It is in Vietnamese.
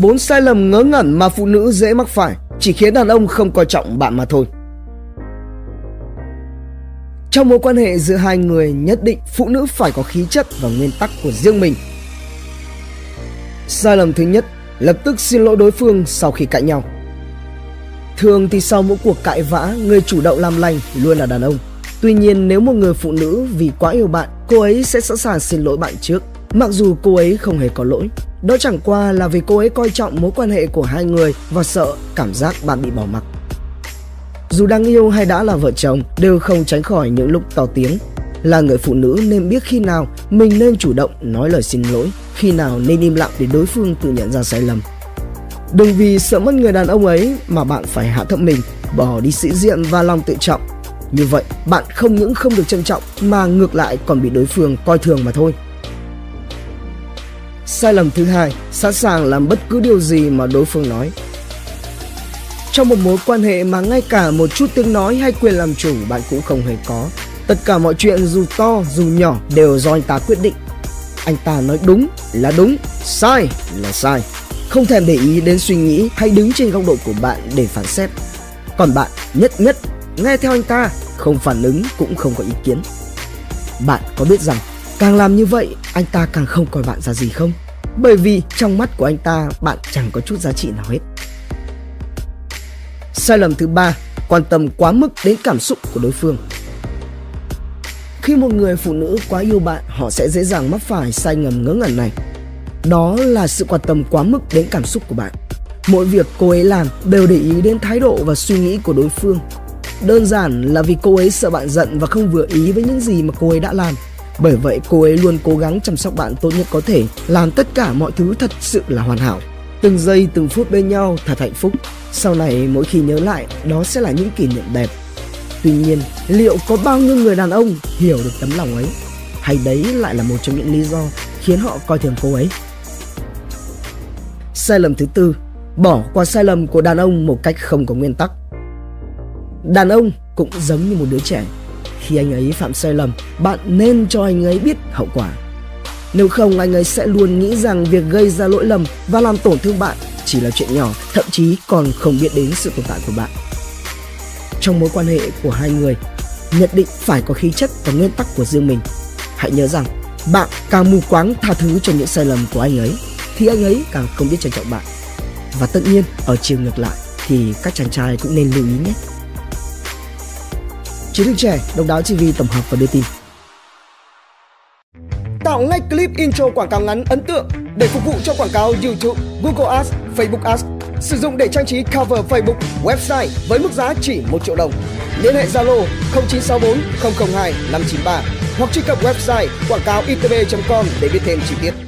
bốn sai lầm ngớ ngẩn mà phụ nữ dễ mắc phải chỉ khiến đàn ông không coi trọng bạn mà thôi. Trong mối quan hệ giữa hai người nhất định phụ nữ phải có khí chất và nguyên tắc của riêng mình. Sai lầm thứ nhất, lập tức xin lỗi đối phương sau khi cãi nhau. Thường thì sau mỗi cuộc cãi vã, người chủ động làm lành luôn là đàn ông. Tuy nhiên nếu một người phụ nữ vì quá yêu bạn, cô ấy sẽ sẵn sàng xin lỗi bạn trước, mặc dù cô ấy không hề có lỗi. Đó chẳng qua là vì cô ấy coi trọng mối quan hệ của hai người và sợ cảm giác bạn bị bỏ mặc. Dù đang yêu hay đã là vợ chồng đều không tránh khỏi những lúc to tiếng. Là người phụ nữ nên biết khi nào mình nên chủ động nói lời xin lỗi, khi nào nên im lặng để đối phương tự nhận ra sai lầm. Đừng vì sợ mất người đàn ông ấy mà bạn phải hạ thấp mình, bỏ đi sĩ diện và lòng tự trọng. Như vậy, bạn không những không được trân trọng mà ngược lại còn bị đối phương coi thường mà thôi. Sai lầm thứ hai, sẵn sàng làm bất cứ điều gì mà đối phương nói. Trong một mối quan hệ mà ngay cả một chút tiếng nói hay quyền làm chủ bạn cũng không hề có, tất cả mọi chuyện dù to dù nhỏ đều do anh ta quyết định. Anh ta nói đúng là đúng, sai là sai. Không thèm để ý đến suy nghĩ hay đứng trên góc độ của bạn để phán xét. Còn bạn nhất nhất nghe theo anh ta, không phản ứng cũng không có ý kiến. Bạn có biết rằng càng làm như vậy anh ta càng không coi bạn ra gì không? Bởi vì trong mắt của anh ta bạn chẳng có chút giá trị nào hết. Sai lầm thứ ba, quan tâm quá mức đến cảm xúc của đối phương. Khi một người phụ nữ quá yêu bạn, họ sẽ dễ dàng mắc phải sai ngầm ngớ ngẩn này. Đó là sự quan tâm quá mức đến cảm xúc của bạn. Mỗi việc cô ấy làm đều để ý đến thái độ và suy nghĩ của đối phương. Đơn giản là vì cô ấy sợ bạn giận và không vừa ý với những gì mà cô ấy đã làm. Bởi vậy cô ấy luôn cố gắng chăm sóc bạn tốt nhất có thể, làm tất cả mọi thứ thật sự là hoàn hảo. Từng giây từng phút bên nhau thật hạnh phúc. Sau này mỗi khi nhớ lại, đó sẽ là những kỷ niệm đẹp. Tuy nhiên, liệu có bao nhiêu người đàn ông hiểu được tấm lòng ấy? Hay đấy lại là một trong những lý do khiến họ coi thường cô ấy? Sai lầm thứ tư, bỏ qua sai lầm của đàn ông một cách không có nguyên tắc. Đàn ông cũng giống như một đứa trẻ. Khi anh ấy phạm sai lầm, bạn nên cho anh ấy biết hậu quả. Nếu không anh ấy sẽ luôn nghĩ rằng việc gây ra lỗi lầm và làm tổn thương bạn chỉ là chuyện nhỏ, thậm chí còn không biết đến sự tồn tại của bạn. Trong mối quan hệ của hai người, nhất định phải có khí chất và nguyên tắc của riêng mình. Hãy nhớ rằng, bạn càng mù quáng tha thứ cho những sai lầm của anh ấy, thì anh ấy càng không biết trân trọng bạn. Và tất nhiên, ở chiều ngược lại thì các chàng trai cũng nên lưu ý nhé. Chiến lược trẻ, độc đáo TV tổng hợp và đưa tin. Tạo ngay clip intro quảng cáo ngắn ấn tượng để phục vụ cho quảng cáo YouTube, Google Ads, Facebook Ads. Sử dụng để trang trí cover Facebook, website với mức giá chỉ 1 triệu đồng. Liên hệ Zalo 0964 002 593 hoặc truy cập website quảng cáo itb.com để biết thêm chi tiết.